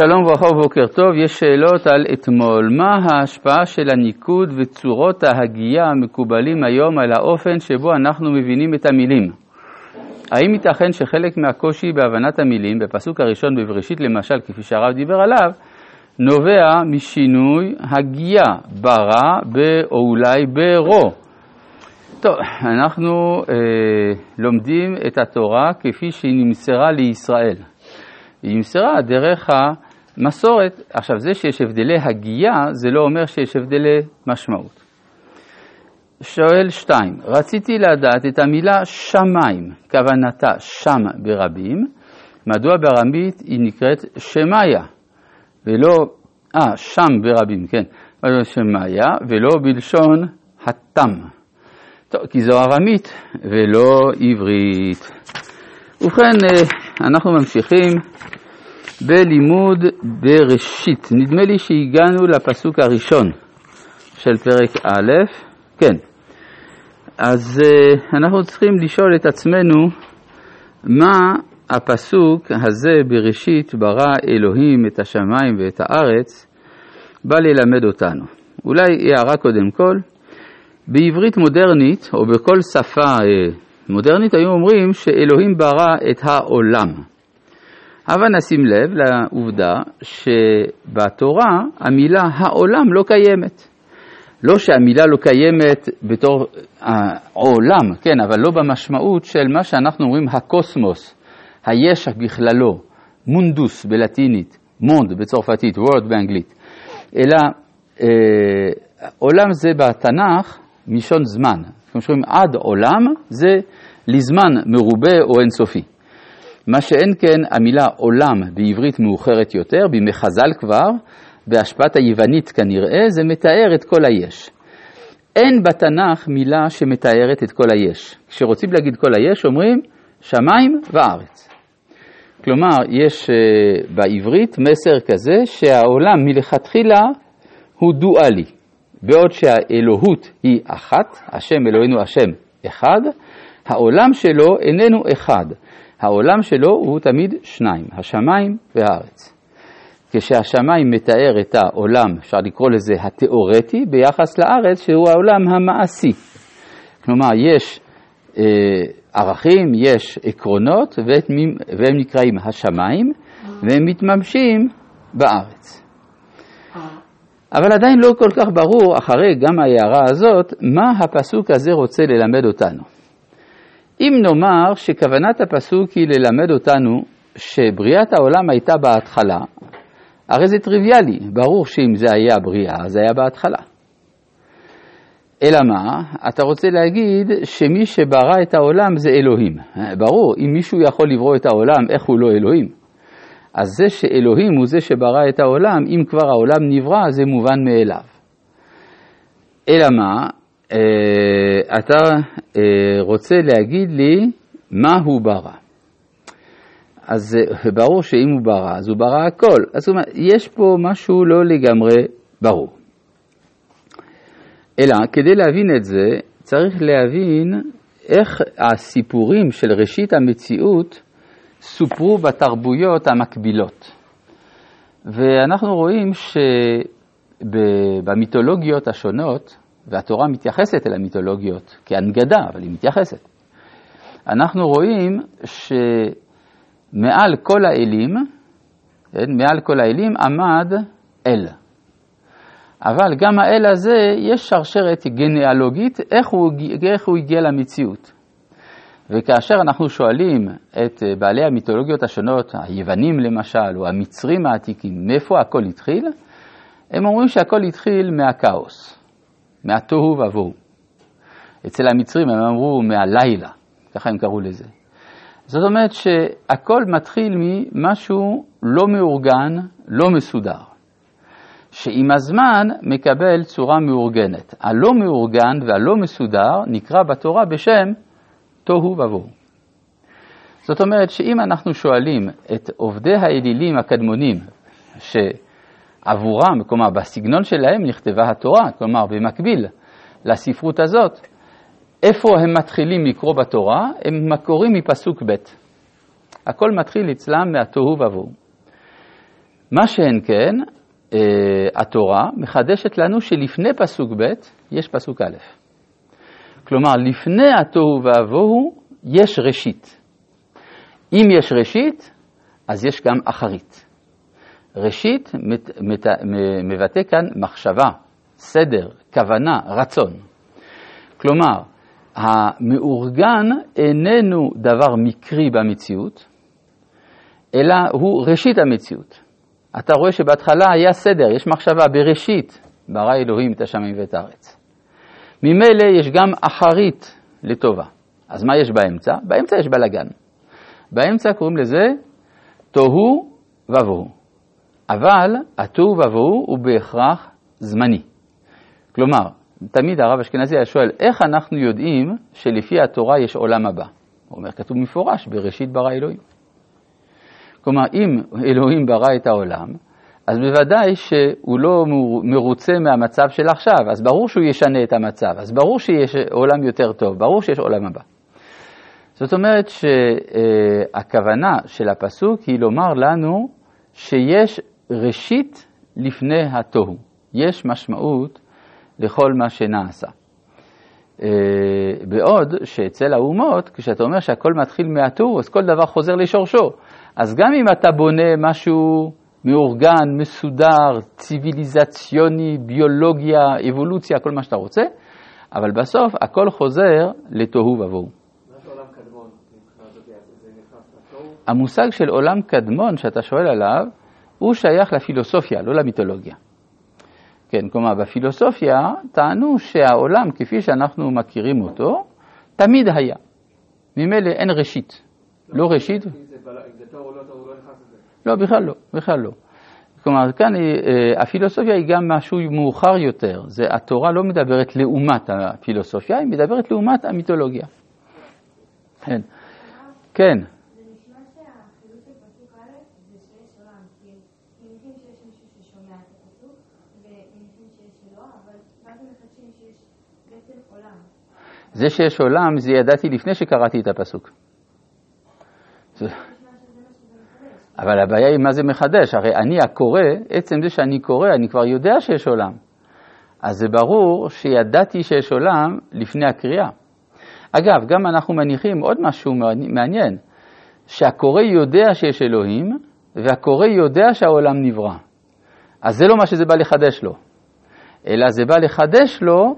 שלום וברכה ובוקר טוב, יש שאלות על אתמול. מה ההשפעה של הניקוד וצורות ההגייה המקובלים היום על האופן שבו אנחנו מבינים את המילים? האם ייתכן שחלק מהקושי בהבנת המילים, בפסוק הראשון בבראשית למשל, כפי שהרב דיבר עליו, נובע משינוי הגייה ברע או אולי ברו? טוב, אנחנו אה, לומדים את התורה כפי שהיא נמסרה לישראל. היא נמסרה דרך המסורת. עכשיו, זה שיש הבדלי הגייה, זה לא אומר שיש הבדלי משמעות. שואל שתיים, רציתי לדעת את המילה שמיים, כוונתה שם ברבים, מדוע בארמית היא נקראת שמיה, ולא, אה, שם ברבים, כן, מדוע שמיה, ולא בלשון התם. טוב, כי זו ארמית ולא עברית. ובכן, אה, אנחנו ממשיכים בלימוד בראשית. נדמה לי שהגענו לפסוק הראשון של פרק א', כן. אז uh, אנחנו צריכים לשאול את עצמנו מה הפסוק הזה בראשית ברא אלוהים את השמיים ואת הארץ בא ללמד אותנו. אולי הערה קודם כל, בעברית מודרנית או בכל שפה uh, מודרנית היו אומרים שאלוהים ברא את העולם. אבל נשים לב לעובדה שבתורה המילה העולם לא קיימת. לא שהמילה לא קיימת בתור העולם, כן, אבל לא במשמעות של מה שאנחנו אומרים הקוסמוס, היש בכללו, מונדוס בלטינית, מונד בצרפתית, וורד באנגלית, אלא אה, עולם זה בתנ"ך מלשון זמן. כמו שאומרים עד עולם זה לזמן מרובה או אינסופי. מה שאין כן המילה עולם בעברית מאוחרת יותר, בימי חז"ל כבר, בהשפעת היוונית כנראה, זה מתאר את כל היש. אין בתנ"ך מילה שמתארת את כל היש. כשרוצים להגיד כל היש אומרים שמיים וארץ. כלומר, יש uh, בעברית מסר כזה שהעולם מלכתחילה הוא דואלי. בעוד שהאלוהות היא אחת, השם אלוהינו השם אחד, העולם שלו איננו אחד. העולם שלו הוא תמיד שניים, השמיים והארץ. כשהשמיים מתאר את העולם, אפשר לקרוא לזה התיאורטי, ביחס לארץ שהוא העולם המעשי. כלומר, יש אה, ערכים, יש עקרונות, והם נקראים השמיים, והם מתממשים בארץ. אבל עדיין לא כל כך ברור, אחרי גם ההערה הזאת, מה הפסוק הזה רוצה ללמד אותנו. אם נאמר שכוונת הפסוק היא ללמד אותנו שבריאת העולם הייתה בהתחלה, הרי זה טריוויאלי, ברור שאם זה היה בריאה, זה היה בהתחלה. אלא מה? אתה רוצה להגיד שמי שברא את העולם זה אלוהים. ברור, אם מישהו יכול לברוא את העולם, איך הוא לא אלוהים? אז זה שאלוהים הוא זה שברא את העולם, אם כבר העולם נברא, זה מובן מאליו. אלא מה? אה, אתה אה, רוצה להגיד לי מה הוא ברא. אז אה, ברור שאם הוא ברא, אז הוא ברא הכל. אז אומרת, יש פה משהו לא לגמרי ברור. אלא כדי להבין את זה, צריך להבין איך הסיפורים של ראשית המציאות סופרו בתרבויות המקבילות. ואנחנו רואים שבמיתולוגיות השונות, והתורה מתייחסת אל המיתולוגיות כהנגדה, אבל היא מתייחסת. אנחנו רואים שמעל כל האלים, כן, מעל כל האלים עמד אל. אבל גם האל הזה, יש שרשרת גניאלוגית, איך הוא, איך הוא הגיע למציאות. וכאשר אנחנו שואלים את בעלי המיתולוגיות השונות, היוונים למשל, או המצרים העתיקים, מאיפה הכל התחיל, הם אומרים שהכל התחיל מהכאוס. מהתוהו ובוהו. אצל המצרים הם אמרו מהלילה, ככה הם קראו לזה. זאת אומרת שהכל מתחיל ממשהו לא מאורגן, לא מסודר, שעם הזמן מקבל צורה מאורגנת. הלא מאורגן והלא מסודר נקרא בתורה בשם תוהו ובוהו. זאת אומרת שאם אנחנו שואלים את עובדי האלילים הקדמונים, ש... עבורם, כלומר בסגנון שלהם נכתבה התורה, כלומר במקביל לספרות הזאת, איפה הם מתחילים לקרוא בתורה? הם קוראים מפסוק ב'. הכל מתחיל אצלם מהתוהו ובוהו. מה שאין כן, אה, התורה מחדשת לנו שלפני פסוק ב' יש פסוק א'. כלומר, לפני התוהו ובוהו יש ראשית. אם יש ראשית, אז יש גם אחרית. ראשית מת, מת, מבטא כאן מחשבה, סדר, כוונה, רצון. כלומר, המאורגן איננו דבר מקרי במציאות, אלא הוא ראשית המציאות. אתה רואה שבהתחלה היה סדר, יש מחשבה, בראשית ברא אלוהים את השמיים ואת הארץ. ממילא יש גם אחרית לטובה. אז מה יש באמצע? באמצע יש בלאגן. באמצע קוראים לזה תוהו ובוהו. אבל התוהו ובוהו הוא בהכרח זמני. כלומר, תמיד הרב אשכנזי היה שואל, איך אנחנו יודעים שלפי התורה יש עולם הבא? הוא אומר, כתוב מפורש, בראשית ברא אלוהים. כלומר, אם אלוהים ברא את העולם, אז בוודאי שהוא לא מרוצה מהמצב של עכשיו, אז ברור שהוא ישנה את המצב, אז ברור שיש עולם יותר טוב, ברור שיש עולם הבא. זאת אומרת שהכוונה של הפסוק היא לומר לנו שיש ראשית לפני התוהו, יש משמעות לכל מה שנעשה. אה, בעוד שאצל האומות, כשאתה אומר שהכל מתחיל מהתוהו, אז כל דבר חוזר לשורשו. אז גם אם אתה בונה משהו מאורגן, מסודר, ציוויליזציוני, ביולוגיה, אבולוציה, כל מה שאתה רוצה, אבל בסוף הכל חוזר לתוהו ובוהו. המושג של עולם קדמון שאתה שואל עליו, הוא שייך לפילוסופיה, לא למיתולוגיה. כן, כלומר, בפילוסופיה טענו שהעולם כפי שאנחנו מכירים אותו, תמיד היה. ממילא אין ראשית. לא ראשית. לא, בכלל לא, בכלל לא. כלומר, כאן אה, הפילוסופיה היא גם משהו מאוחר יותר. זה, התורה לא מדברת לעומת הפילוסופיה, היא מדברת לעומת המיתולוגיה. כן. כן. זה שיש עולם, זה ידעתי לפני שקראתי את הפסוק. אבל הבעיה היא מה זה מחדש, הרי אני הקורא, עצם זה שאני קורא, אני כבר יודע שיש עולם. אז זה ברור שידעתי שיש עולם לפני הקריאה. אגב, גם אנחנו מניחים עוד משהו מעניין, שהקורא יודע שיש אלוהים, והקורא יודע שהעולם נברא. אז זה לא מה שזה בא לחדש לו, אלא זה בא לחדש לו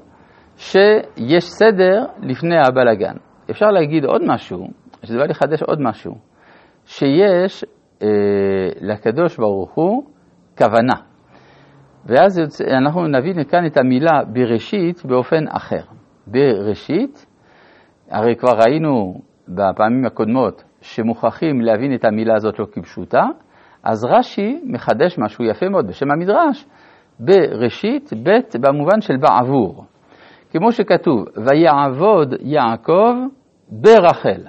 שיש סדר לפני הבלגן. אפשר להגיד עוד משהו, שזה בא לחדש עוד משהו, שיש אה, לקדוש ברוך הוא כוונה. ואז אנחנו נבין כאן את המילה בראשית באופן אחר. בראשית, הרי כבר ראינו בפעמים הקודמות שמוכרחים להבין את המילה הזאת לא כפשוטה, אז רש"י מחדש משהו יפה מאוד בשם המדרש, בראשית, ב' במובן של בעבור. כמו שכתוב, ויעבוד יעקב ברחל.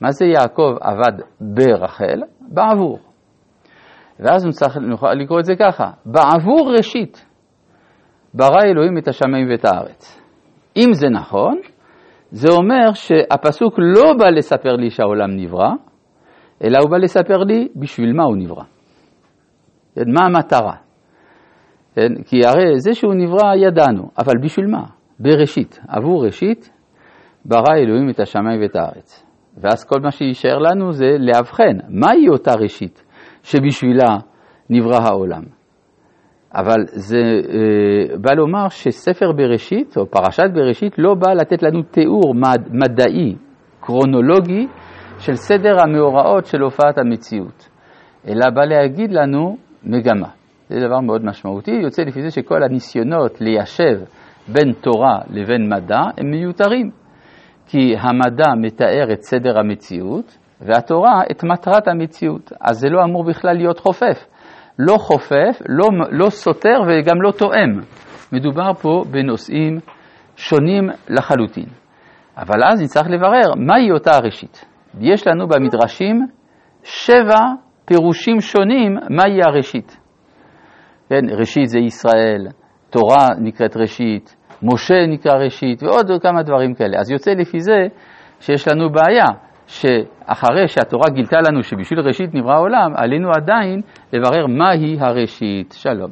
מה זה יעקב עבד ברחל? בעבור. ואז נוכל לקרוא את זה ככה, בעבור ראשית ברא אלוהים את השמיים ואת הארץ. אם זה נכון, זה אומר שהפסוק לא בא לספר לי שהעולם נברא, אלא הוא בא לספר לי בשביל מה הוא נברא. כן, מה המטרה? כן, כי הרי זה שהוא נברא ידענו, אבל בשביל מה? בראשית, עבור ראשית, ברא אלוהים את השמיים ואת הארץ. ואז כל מה שיישאר לנו זה לאבחן מהי אותה ראשית שבשבילה נברא העולם. אבל זה אה, בא לומר שספר בראשית, או פרשת בראשית, לא בא לתת לנו תיאור מד, מדעי, קרונולוגי, של סדר המאורעות של הופעת המציאות, אלא בא להגיד לנו מגמה. זה דבר מאוד משמעותי, יוצא לפי זה שכל הניסיונות ליישב בין תורה לבין מדע הם מיותרים, כי המדע מתאר את סדר המציאות והתורה את מטרת המציאות, אז זה לא אמור בכלל להיות חופף. לא חופף, לא, לא סותר וגם לא תואם. מדובר פה בנושאים שונים לחלוטין. אבל אז נצטרך לברר מהי אותה הראשית. יש לנו במדרשים שבע פירושים שונים מהי הראשית. כן, ראשית זה ישראל, תורה נקראת ראשית, משה נקרא ראשית ועוד כמה דברים כאלה. אז יוצא לפי זה שיש לנו בעיה, שאחרי שהתורה גילתה לנו שבשביל ראשית נברא העולם, עלינו עדיין לברר מהי הראשית. שלום.